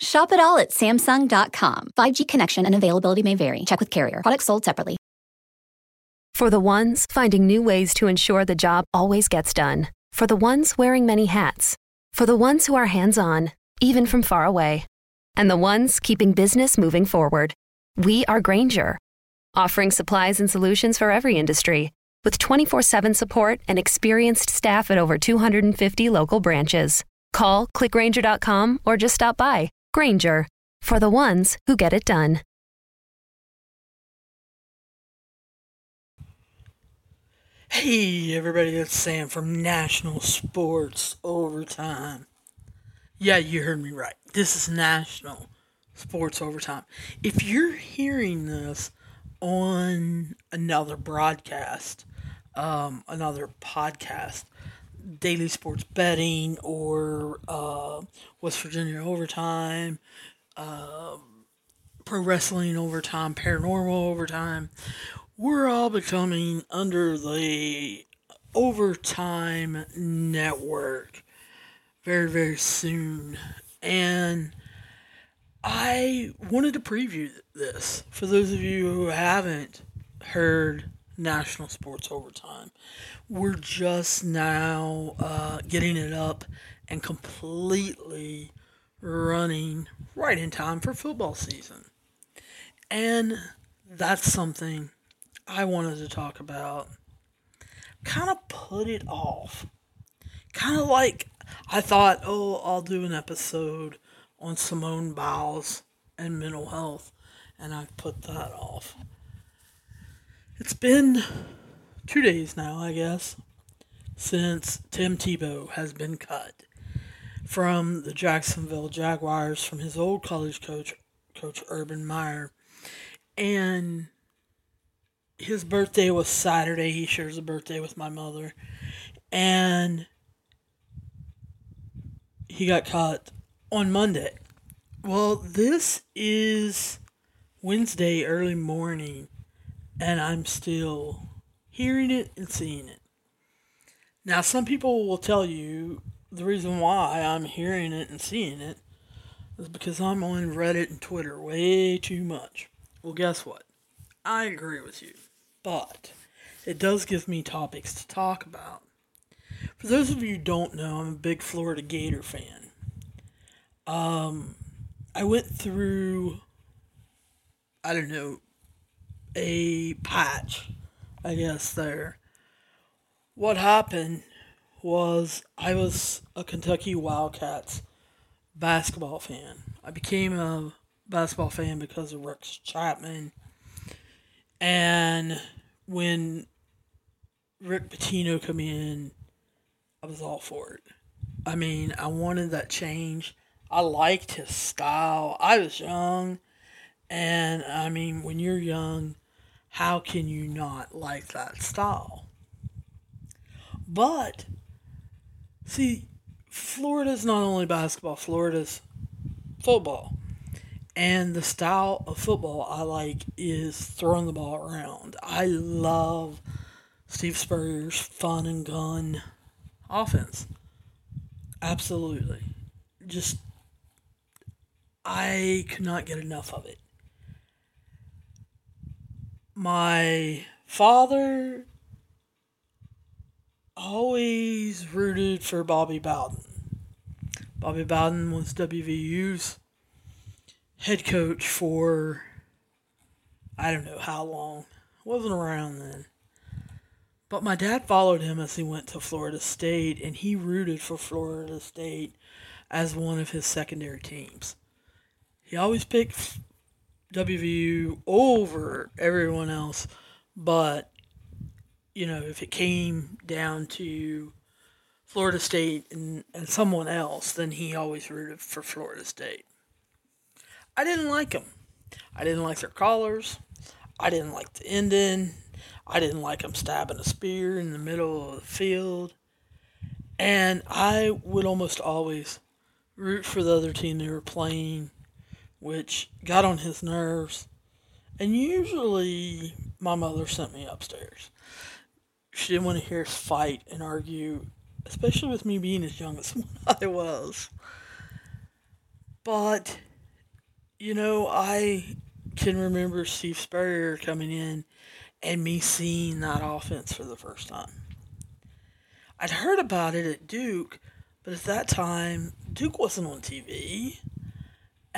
Shop it all at Samsung.com. 5G connection and availability may vary. Check with carrier. Products sold separately. For the ones finding new ways to ensure the job always gets done. For the ones wearing many hats. For the ones who are hands on, even from far away. And the ones keeping business moving forward. We are Grainger, offering supplies and solutions for every industry with 24 7 support and experienced staff at over 250 local branches. Call clickgrainger.com or just stop by. Grainger for the ones who get it done. Hey everybody, it's Sam from National Sports Overtime. Yeah, you heard me right. This is National Sports Overtime. If you're hearing this on another broadcast, um, another podcast, Daily Sports Betting or uh, West Virginia Overtime, uh, Pro Wrestling Overtime, Paranormal Overtime, we're all becoming under the overtime network very very soon. And i wanted to preview this for those of you who haven't heard national sports overtime we're just now uh, getting it up and completely running right in time for football season and that's something I wanted to talk about kind of put it off. Kind of like I thought, oh, I'll do an episode on Simone Biles and mental health, and I put that off. It's been two days now, I guess, since Tim Tebow has been cut from the Jacksonville Jaguars from his old college coach, Coach Urban Meyer. And his birthday was Saturday. He shares a birthday with my mother. And he got cut on Monday. Well, this is Wednesday early morning, and I'm still hearing it and seeing it. Now, some people will tell you the reason why I'm hearing it and seeing it is because I'm on Reddit and Twitter way too much. Well, guess what? I agree with you but it does give me topics to talk about. For those of you who don't know, I'm a big Florida Gator fan. Um, I went through, I don't know, a patch, I guess, there. What happened was I was a Kentucky Wildcats basketball fan. I became a basketball fan because of Rex Chapman and when Rick Pitino come in, I was all for it. I mean, I wanted that change. I liked his style. I was young, and I mean, when you're young, how can you not like that style? But see, Florida's not only basketball, Florida's football. And the style of football I like is throwing the ball around. I love Steve Spurrier's fun and gun offense. Absolutely. Just, I could not get enough of it. My father always rooted for Bobby Bowden. Bobby Bowden was WVU's head coach for I don't know how long. Wasn't around then. But my dad followed him as he went to Florida State, and he rooted for Florida State as one of his secondary teams. He always picked WVU over everyone else, but you know, if it came down to Florida State and, and someone else, then he always rooted for Florida State. I didn't like them. I didn't like their collars. I didn't like the ending. I didn't like him stabbing a spear in the middle of the field. And I would almost always root for the other team they were playing, which got on his nerves. And usually my mother sent me upstairs. She didn't want to hear us fight and argue, especially with me being as young as I was. But, you know, I can remember Steve Spurrier coming in and me seeing that offense for the first time. I'd heard about it at Duke, but at that time, Duke wasn't on TV.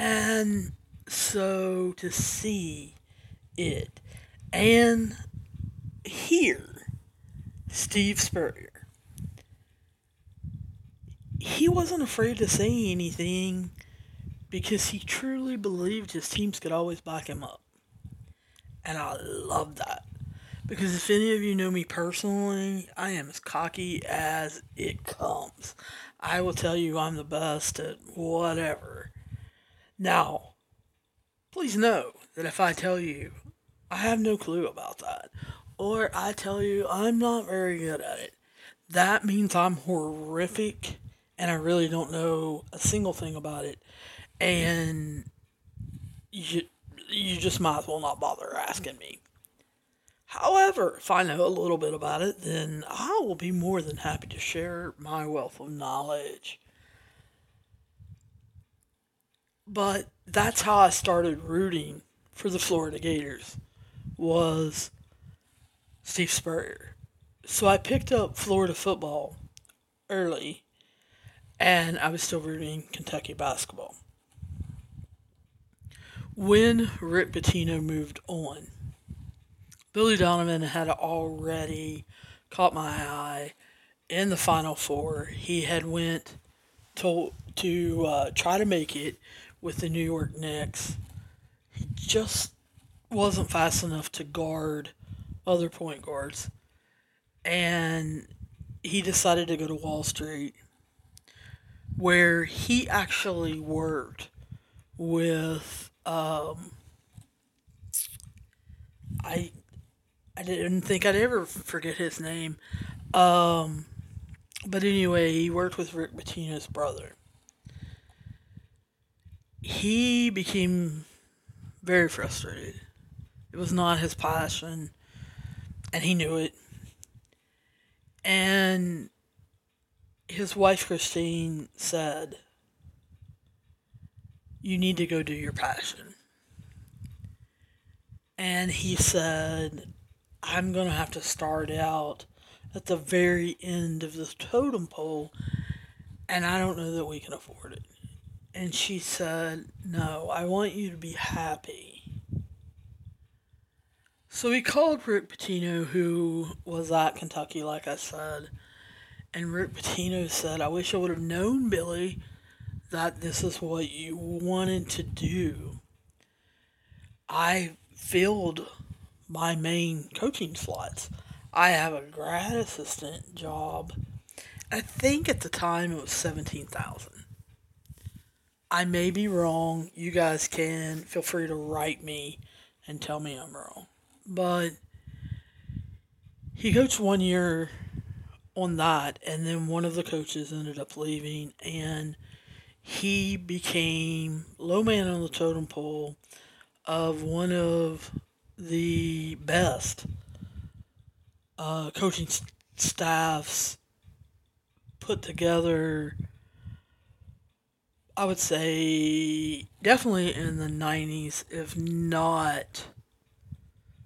And so to see it and hear Steve Spurrier, he wasn't afraid to say anything because he truly believed his teams could always back him up. And I love that. Because if any of you know me personally, I am as cocky as it comes. I will tell you I'm the best at whatever. Now, please know that if I tell you I have no clue about that, or I tell you I'm not very good at it, that means I'm horrific and I really don't know a single thing about it. And you, you just might as well not bother asking me. However, if I know a little bit about it, then I will be more than happy to share my wealth of knowledge. But that's how I started rooting for the Florida Gators was Steve Spurrier. So I picked up Florida football early and I was still rooting Kentucky basketball. When Rick Pitino moved on, Billy Donovan had already caught my eye in the Final Four. He had went to to uh, try to make it with the New York Knicks. He just wasn't fast enough to guard other point guards, and he decided to go to Wall Street, where he actually worked with um, I I didn't think I'd ever forget his name. Um, but anyway, he worked with Rick Pitino's brother. He became very frustrated. It was not his passion, and he knew it. And his wife, Christine, said, You need to go do your passion. And he said, I'm going to have to start out at the very end of the totem pole, and I don't know that we can afford it. And she said, No, I want you to be happy. So he called Rick Pitino, who was at Kentucky, like I said, and Rick Pitino said, I wish I would have known, Billy, that this is what you wanted to do. I filled my main coaching slots. I have a grad assistant job. I think at the time it was 17,000. I may be wrong. You guys can feel free to write me and tell me I'm wrong. But he coached one year on that and then one of the coaches ended up leaving and he became low man on the totem pole of one of the best uh, coaching staffs put together. I would say definitely in the 90s, if not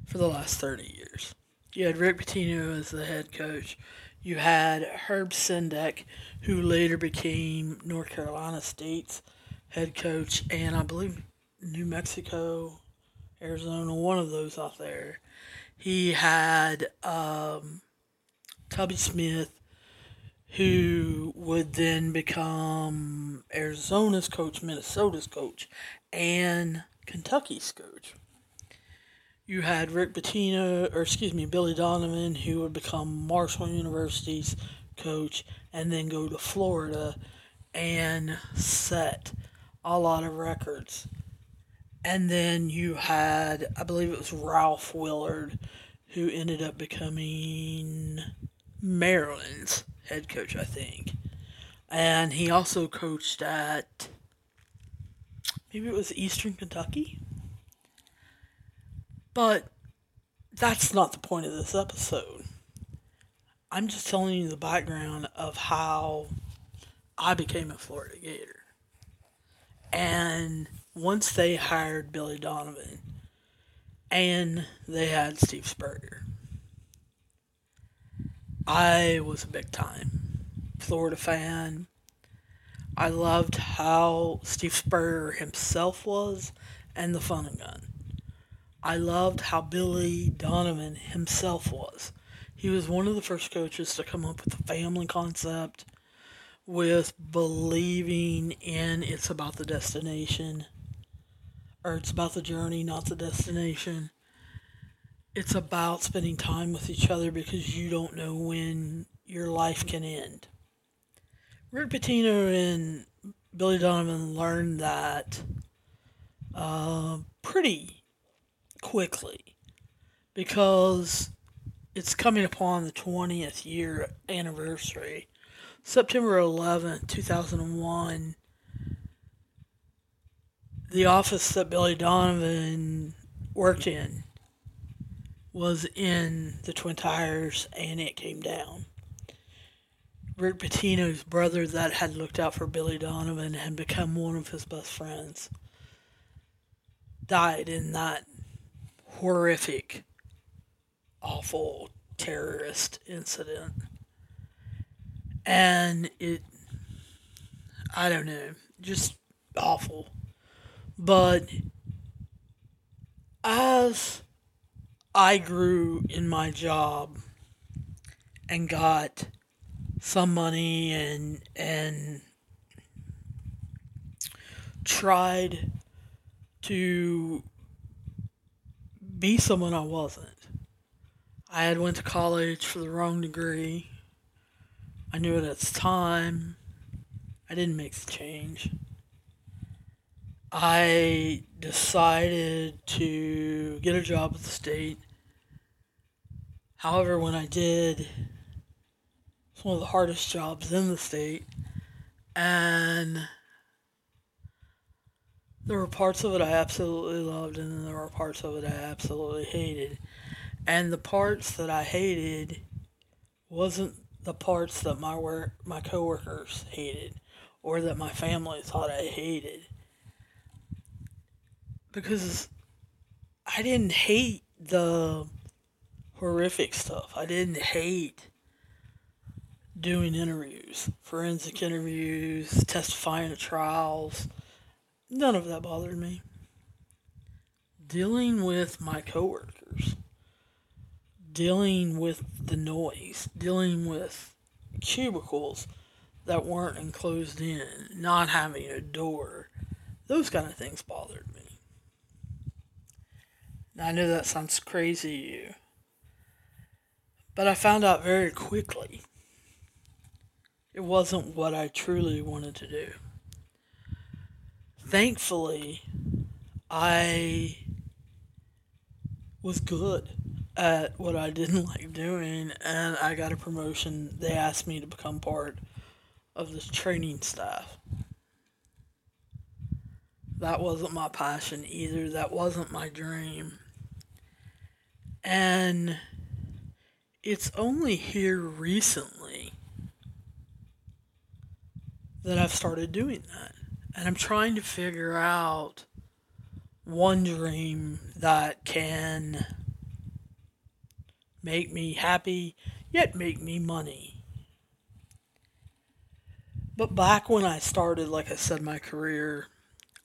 for the last 30 years. You had Rick Pitino as the head coach. You had Herb Sendek, who later became North Carolina State's head coach, and I believe New Mexico Arizona, one of those out there. He had um, Tubby Smith, who would then become Arizona's coach, Minnesota's coach, and Kentucky's coach. You had Rick Pitino, or excuse me, Billy Donovan, who would become Marshall University's coach and then go to Florida and set a lot of records And then you had, I believe it was Ralph Willard, who ended up becoming Maryland's head coach, I think. And he also coached at maybe it was Eastern Kentucky. But that's not the point of this episode. I'm just telling you the background of how I became a Florida Gator. And once they hired Billy Donovan and they had Steve Spurrier, I was a big time Florida fan. I loved how Steve Spurrier himself was and the fun and gun. I loved how Billy Donovan himself was. He was one of the first coaches to come up with the family concept, with believing in it's about the destination, or it's about the journey, not the destination. It's about spending time with each other because you don't know when your life can end. Rick Pitino and Billy Donovan learned that uh, pretty quickly because it's coming upon the 20th year anniversary. September 11th, 2001, the office that Billy Donovan worked in was in the Twin Towers and it came down. Rick Pitino's brother that had looked out for Billy Donovan and become one of his best friends died in that horrific, awful terrorist incident. And it, I don't know, just awful. But as I grew in my job and got some money and and tried to be someone I wasn't. I had went to college for the wrong degree. I knew it at the time. I didn't make the change. I decided to get a job at the state. However, when I did, it's one of the hardest jobs in the state. And there were parts of it I absolutely loved, and then there were parts of it I absolutely hated. And the parts that I hated wasn't the parts that my work, my coworkers hated, or that my family thought I hated, because I didn't hate the horrific stuff. I didn't hate doing interviews, forensic interviews, testifying at trials None of that bothered me. Dealing with my coworkers, dealing with the noise, dealing with cubicles that weren't enclosed in, not having a door, those kind of things bothered me. Now, I know that sounds crazy to you, but I found out very quickly it wasn't what I truly wanted to do thankfully, I was good at what I didn't like doing, and I got a promotion. They asked me to become part of the training staff. That wasn't my passion either. That wasn't my dream. And it's only here recently that I've started doing that. And I'm trying to figure out one dream that can make me happy yet make me money. But back when I started, like I said, my career,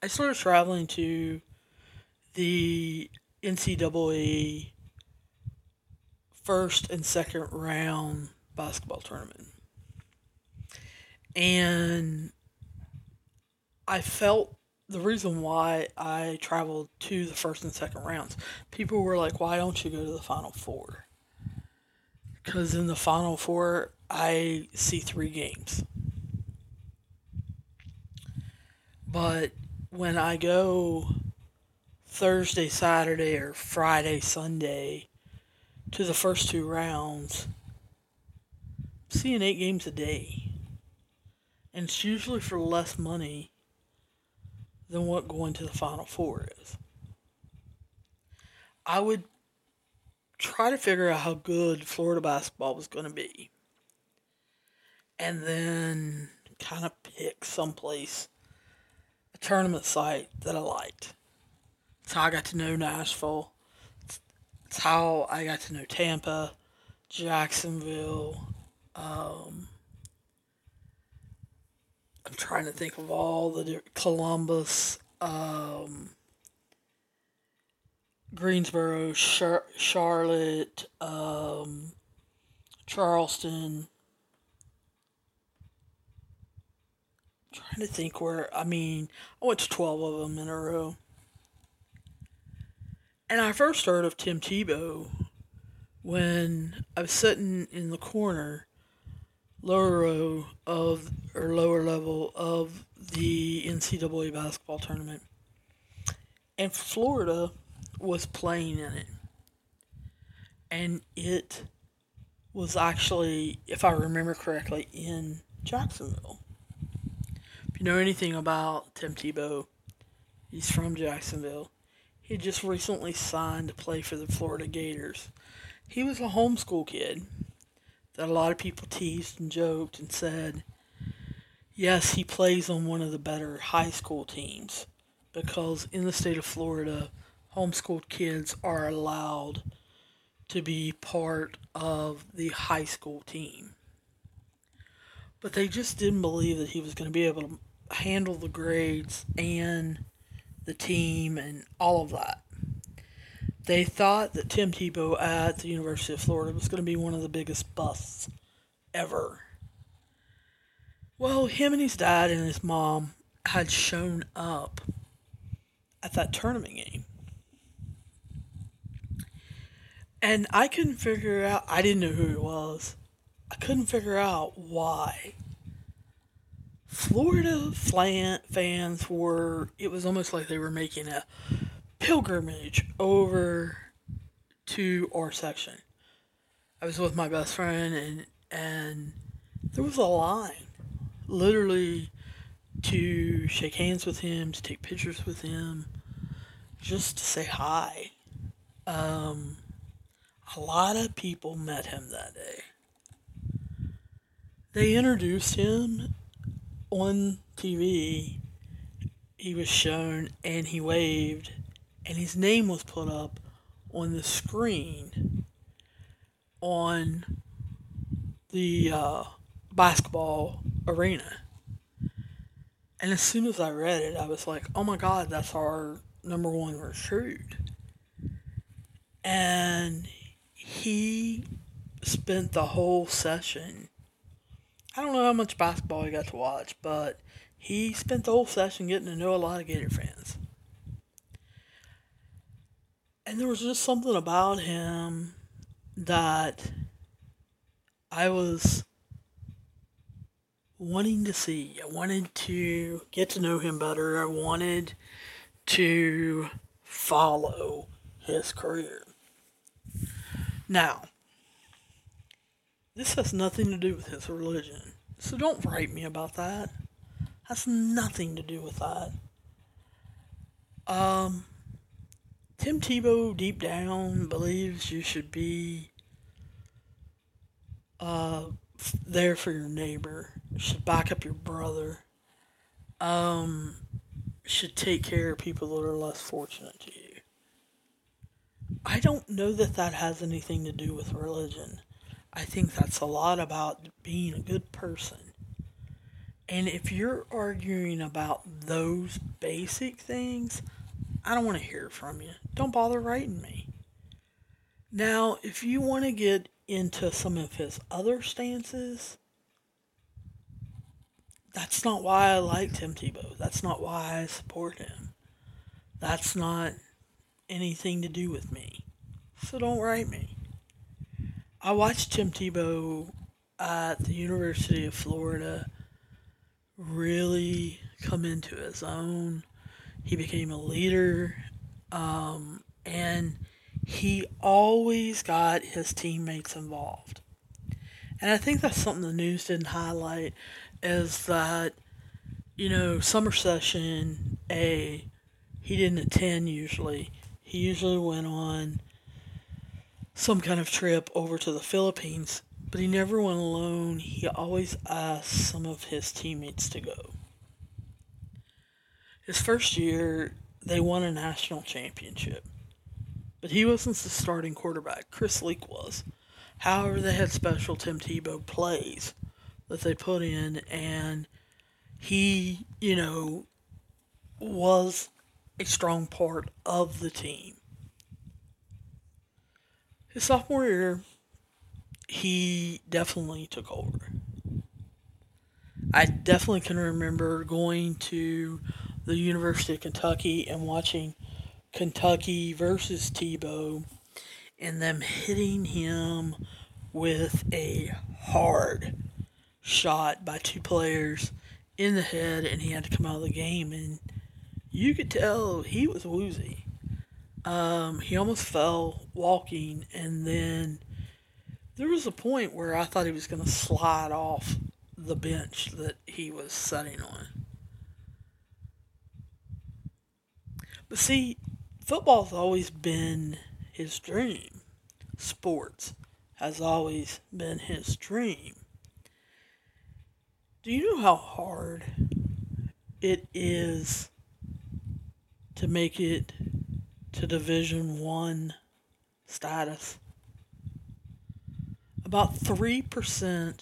I started traveling to the NCAA first and second round basketball tournament. And I felt the reason why I traveled to the first and second rounds, people were like, why don't you go to the final four? Because in the final four, I see three games. But when I go Thursday, Saturday, or Friday, Sunday to the first two rounds, seeing eight games a day. And it's usually for less money than what going to the Final Four is. I would try to figure out how good Florida basketball was going to be. And then kind of pick someplace, a tournament site that I liked. So I got to know Nashville. It's how I got to know Tampa, Jacksonville. Um, I'm trying to think of all the Columbus, um, Greensboro, Char- Charlotte, um, Charleston. I'm trying to think where, I mean, I went to 12 of them in a row. And I first heard of Tim Tebow when I was sitting in the corner, lower row of, or lower level of the NCAA basketball tournament. And Florida was playing in it. And it was actually, if I remember correctly, in Jacksonville. If you know anything about Tim Tebow, he's from Jacksonville. He just recently signed to play for the Florida Gators. He was a homeschool kid that a lot of people teased and joked and said, yes, he plays on one of the better high school teams because in the state of Florida, homeschooled kids are allowed to be part of the high school team. But they just didn't believe that he was going to be able to handle the grades and the team and all of that. They thought that Tim Tebow at the University of Florida was going to be one of the biggest busts ever. Well, him and his dad and his mom had shown up at that tournament game. And I couldn't figure out, I didn't know who he was. I couldn't figure out why. Florida fans were, it was almost like they were making a pilgrimage over to our section. I was with my best friend and and there was a line literally to shake hands with him, to take pictures with him, just to say hi. Um, a lot of people met him that day. They introduced him on TV. He was shown and he waved, and his name was put up on the screen on the uh, basketball arena. And as soon as I read it, I was like, oh my God, that's our number one recruit. And he spent the whole session. I don't know how much basketball he got to watch, but he spent the whole session getting to know a lot of Gator fans. And there was just something about him that I was wanting to see. I wanted to get to know him better. I wanted to follow his career. Now, this has nothing to do with his religion. So don't write me about that. Has nothing to do with that. Um, Tim Tebow deep down believes you should be uh, there for your neighbor. You should back up your brother. Um, should take care of people that are less fortunate to you. I don't know that that has anything to do with religion. I think that's a lot about being a good person. And if you're arguing about those basic things, I don't want to hear from you. Don't bother writing me. Now, if you want to get into some of his other stances, that's not why I like Tim Tebow. That's not why I support him. That's not anything to do with me. So don't write me. I watched Tim Tebow at the University of Florida really come into his own. He became a leader Um, and he always got his teammates involved. And I think that's something the news didn't highlight is that, you know, summer session A, he didn't attend usually. He usually went on some kind of trip over to the Philippines, but he never went alone. He always asked some of his teammates to go. His first year, they won a national championship, but he wasn't the starting quarterback. Chris Leak was. However, they had special Tim Tebow plays that they put in, and he, you know, was a strong part of the team. His sophomore year, he definitely took over. I definitely can remember going to the University of Kentucky and watching Kentucky versus Tebow and them hitting him with a hard shot by two players in the head and he had to come out of the game and you could tell he was woozy. Um, he almost fell walking and then there was a point where I thought he was going to slide off the bench that he was sitting on. But see, football's always been his dream. Sports has always been his dream. Do you know how hard it is to make it to Division 1 status? About 3%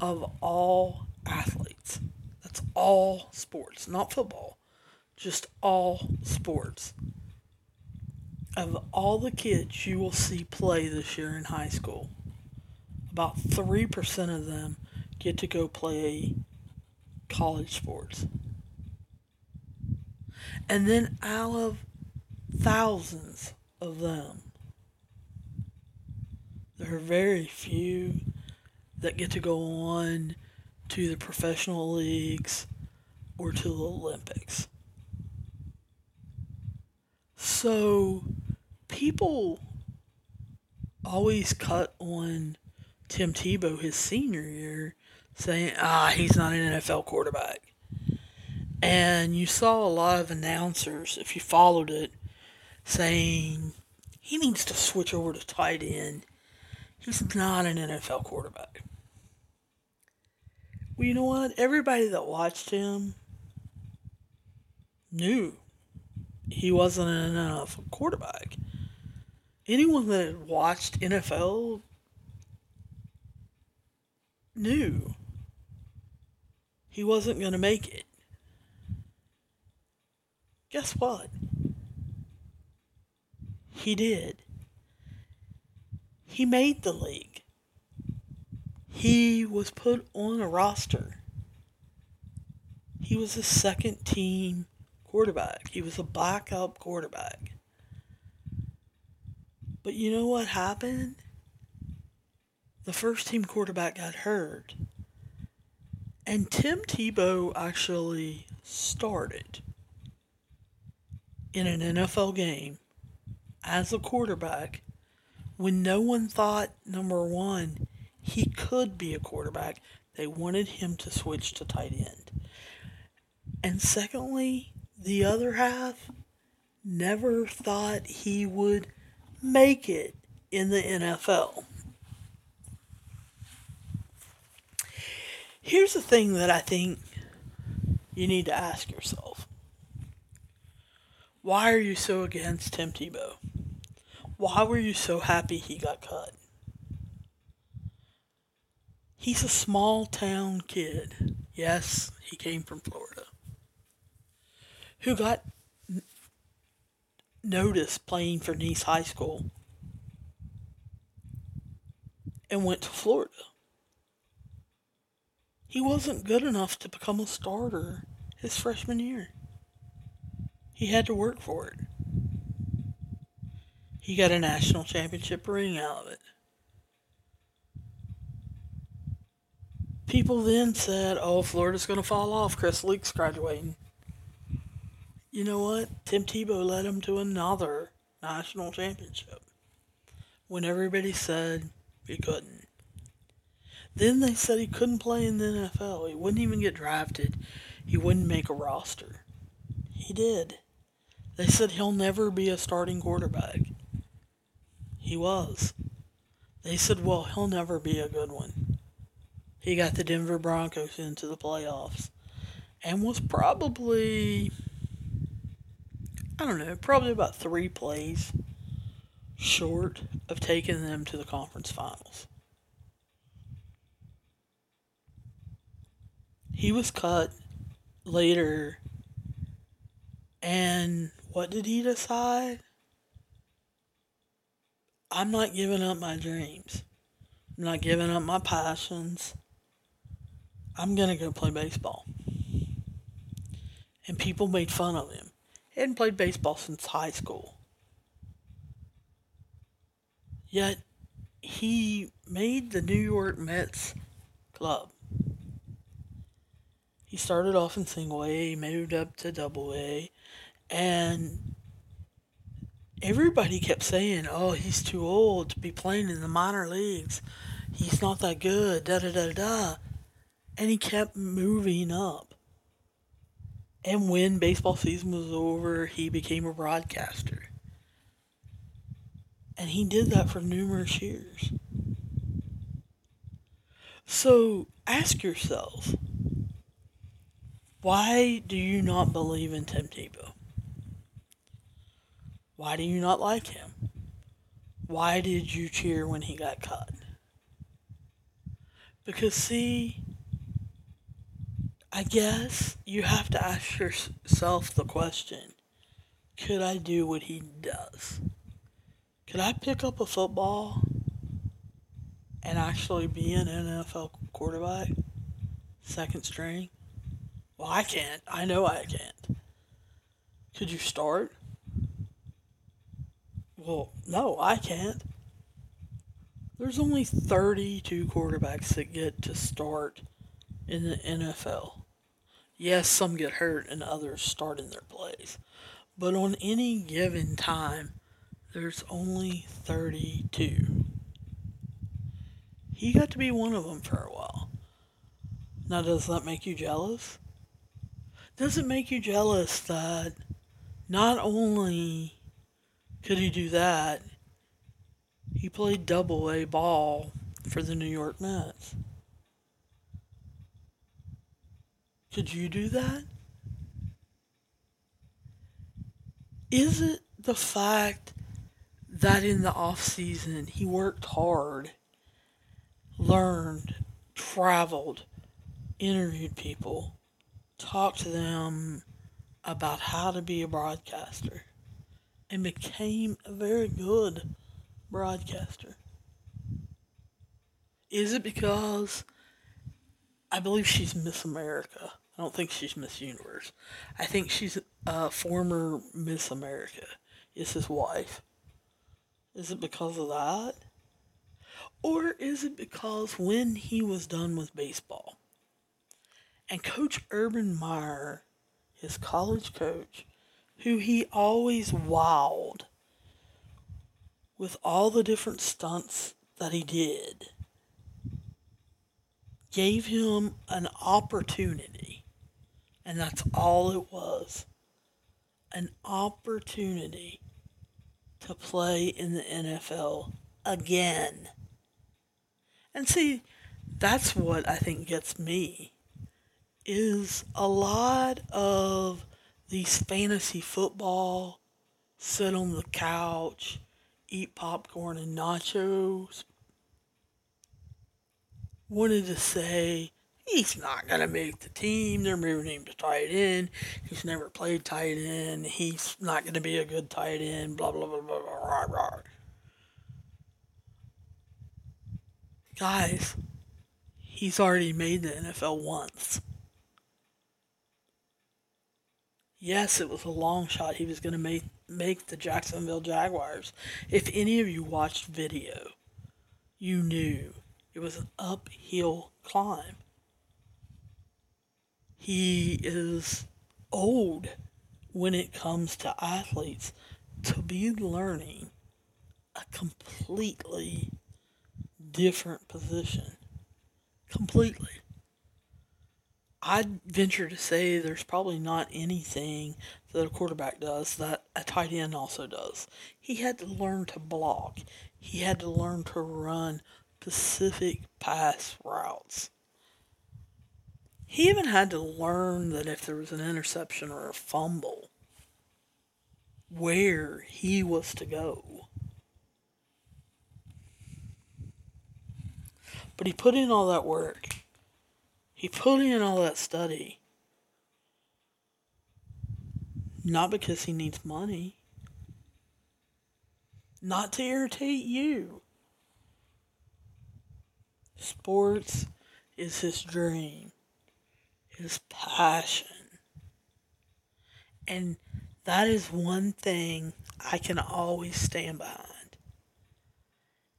of all athletes, that's all sports, not football, just all sports. Of all the kids you will see play this year in high school, about 3% of them get to go play college sports. And then out of thousands of them, there are very few that get to go on to the professional leagues or to the Olympics. So people always cut on Tim Tebow his senior year, saying, ah, he's not an NFL quarterback. And you saw a lot of announcers, if you followed it, saying he needs to switch over to tight end He's not an NFL quarterback. Well, you know what? Everybody that watched him knew he wasn't an NFL quarterback. Anyone that had watched NFL knew he wasn't going to make it. Guess what? He did. He made the league. He was put on a roster. He was a second team quarterback. He was a backup quarterback. But you know what happened? The first team quarterback got hurt. And Tim Tebow actually started in an NFL game as a quarterback when no one thought, number one, he could be a quarterback, they wanted him to switch to tight end. And secondly, the other half never thought he would make it in the NFL. Here's the thing that I think you need to ask yourself. Why are you so against Tim Tebow? Why were you so happy he got cut? He's a small town kid. Yes, he came from Florida. Who got n- noticed playing for Nease High School and went to Florida. He wasn't good enough to become a starter his freshman year. He had to work for it. He got a national championship ring out of it. People then said, oh, Florida's going to fall off. Chris Leak's graduating. you know what? Tim Tebow led him to another national championship when everybody said he couldn't. Then they said he couldn't play in the NFL. He wouldn't even get drafted. He wouldn't make a roster. He did. They said he'll never be a starting quarterback. He was. They said, well, he'll never be a good one. He got the Denver Broncos into the playoffs and was probably, I don't know, probably about three plays short of taking them to the conference finals. He was cut later, and what did he decide? I'm not giving up my dreams. I'm not giving up my passions. I'm going to go play baseball. And people made fun of him. He hadn't played baseball since high school. Yet, he made the New York Mets club. He started off in single A, moved up to double A, and everybody kept saying, "Oh, he's too old to be playing in the minor leagues. He's not that good." Da da da da. And he kept moving up. And when baseball season was over, he became a broadcaster. And he did that for numerous years. So ask yourself, why do you not believe in Tim Tebow? Why do you not like him? Why did you cheer when he got cut? Because, see, I guess you have to ask yourself the question could I do what he does? Could I pick up a football and actually be an NFL quarterback? Second string? Well, I can't. I know I can't. Could you start? Well, no, I can't. There's only 32 quarterbacks that get to start in the NFL. Yes, some get hurt and others start in their place. But on any given time, there's only 32. He got to be one of them for a while. Now, does that make you jealous? Does it make you jealous that not only could he do that? He played double A ball for the New York Mets. Could you do that? Is it the fact that in the off season he worked hard, learned, traveled, interviewed people, talked to them about how to be a broadcaster? And became a very good broadcaster. Is it because I believe she's Miss America? I don't think she's Miss Universe. I think she's a former Miss America. Is his wife. Is it because of that? Or is it because when he was done with baseball and Coach Urban Meyer, his college coach, who he always wowed with all the different stunts that he did, gave him an opportunity. And that's all it was an opportunity to play in the NFL again. And see, that's what I think gets me is a lot of these fantasy football, sit on the couch, eat popcorn and nachos. Wanted to say he's not gonna make the team. They're moving him to tight end. He's never played tight end. He's not gonna be a good tight end. Blah blah blah blah blah. Guys, he's already made the NFL once. Yes, it was a long shot. He was going to make make the Jacksonville Jaguars. If any of you watched video, you knew it was an uphill climb. He is old when it comes to athletes to be learning a completely different position. Completely. I'd venture to say there's probably not anything that a quarterback does that a tight end also does. He had to learn to block, he had to learn to run specific pass routes. He even had to learn that if there was an interception or a fumble, where he was to go. But he put in all that work. He put in all that study. Not because he needs money. Not to irritate you. Sports is his dream, his passion. And that is one thing I can always stand behind.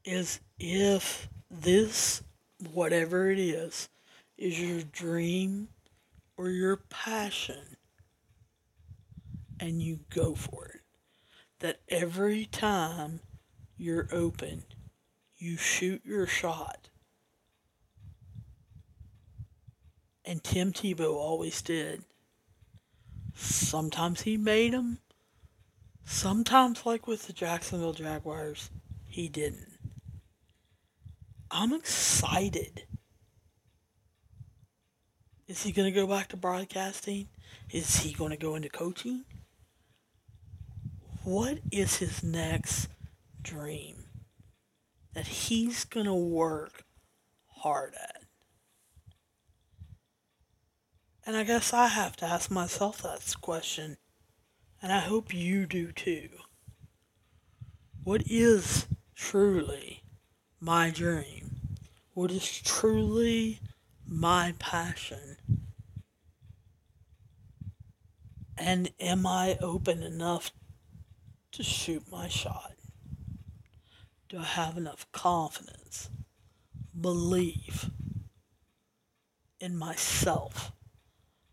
Is if this, whatever it is, is your dream or your passion, and you go for it, that every time you're open, you shoot your shot. And Tim Tebow always did. Sometimes he made them. Sometimes, like with the Jacksonville Jaguars, he didn't. I'm excited. Is he going to go back to broadcasting? Is he going to go into coaching? What is his next dream that he's going to work hard at? And I guess I have to ask myself that question. And I hope you do too. What is truly my dream? What is truly my passion? And am I open enough to shoot my shot? Do I have enough confidence, belief in myself?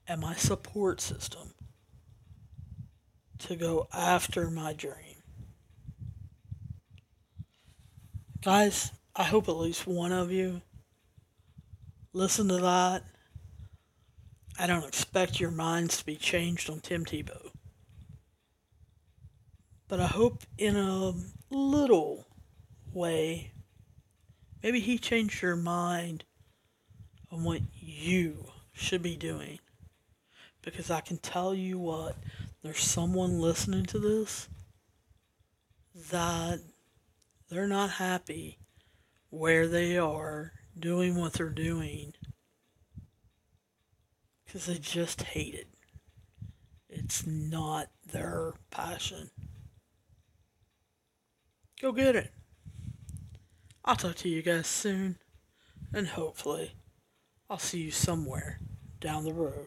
and my support system to go after my dream. Guys, I hope at least one of you listen to that. I don't expect your minds to be changed on Tim Tebow. But I hope in a little way, maybe he changed your mind on what you should be doing because I can tell you what, there's someone listening to this that they're not happy where they are doing what they're doing because they just hate it. It's not their passion. Go get it. I'll talk to you guys soon, and hopefully, I'll see you somewhere down the road.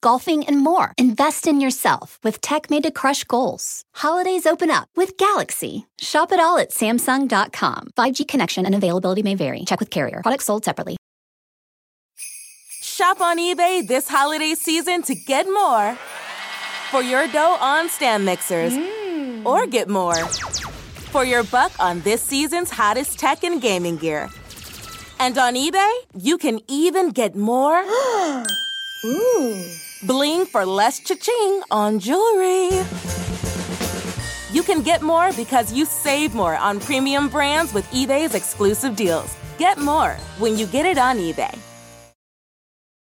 golfing, and more. Invest in yourself with tech made to crush goals. Holidays open up with Galaxy. Shop it all at Samsung.com. 5G connection and availability may vary. Check with carrier. Products sold separately. Shop on eBay this holiday season to get more for your dough on stand mixers, hmm. or get more for your buck on this season's hottest tech and gaming gear. And on eBay, you can even get more. Bling for less cha-ching on jewelry. You can get more because you save more on premium brands with eBay's exclusive deals. Get more when you get it on eBay.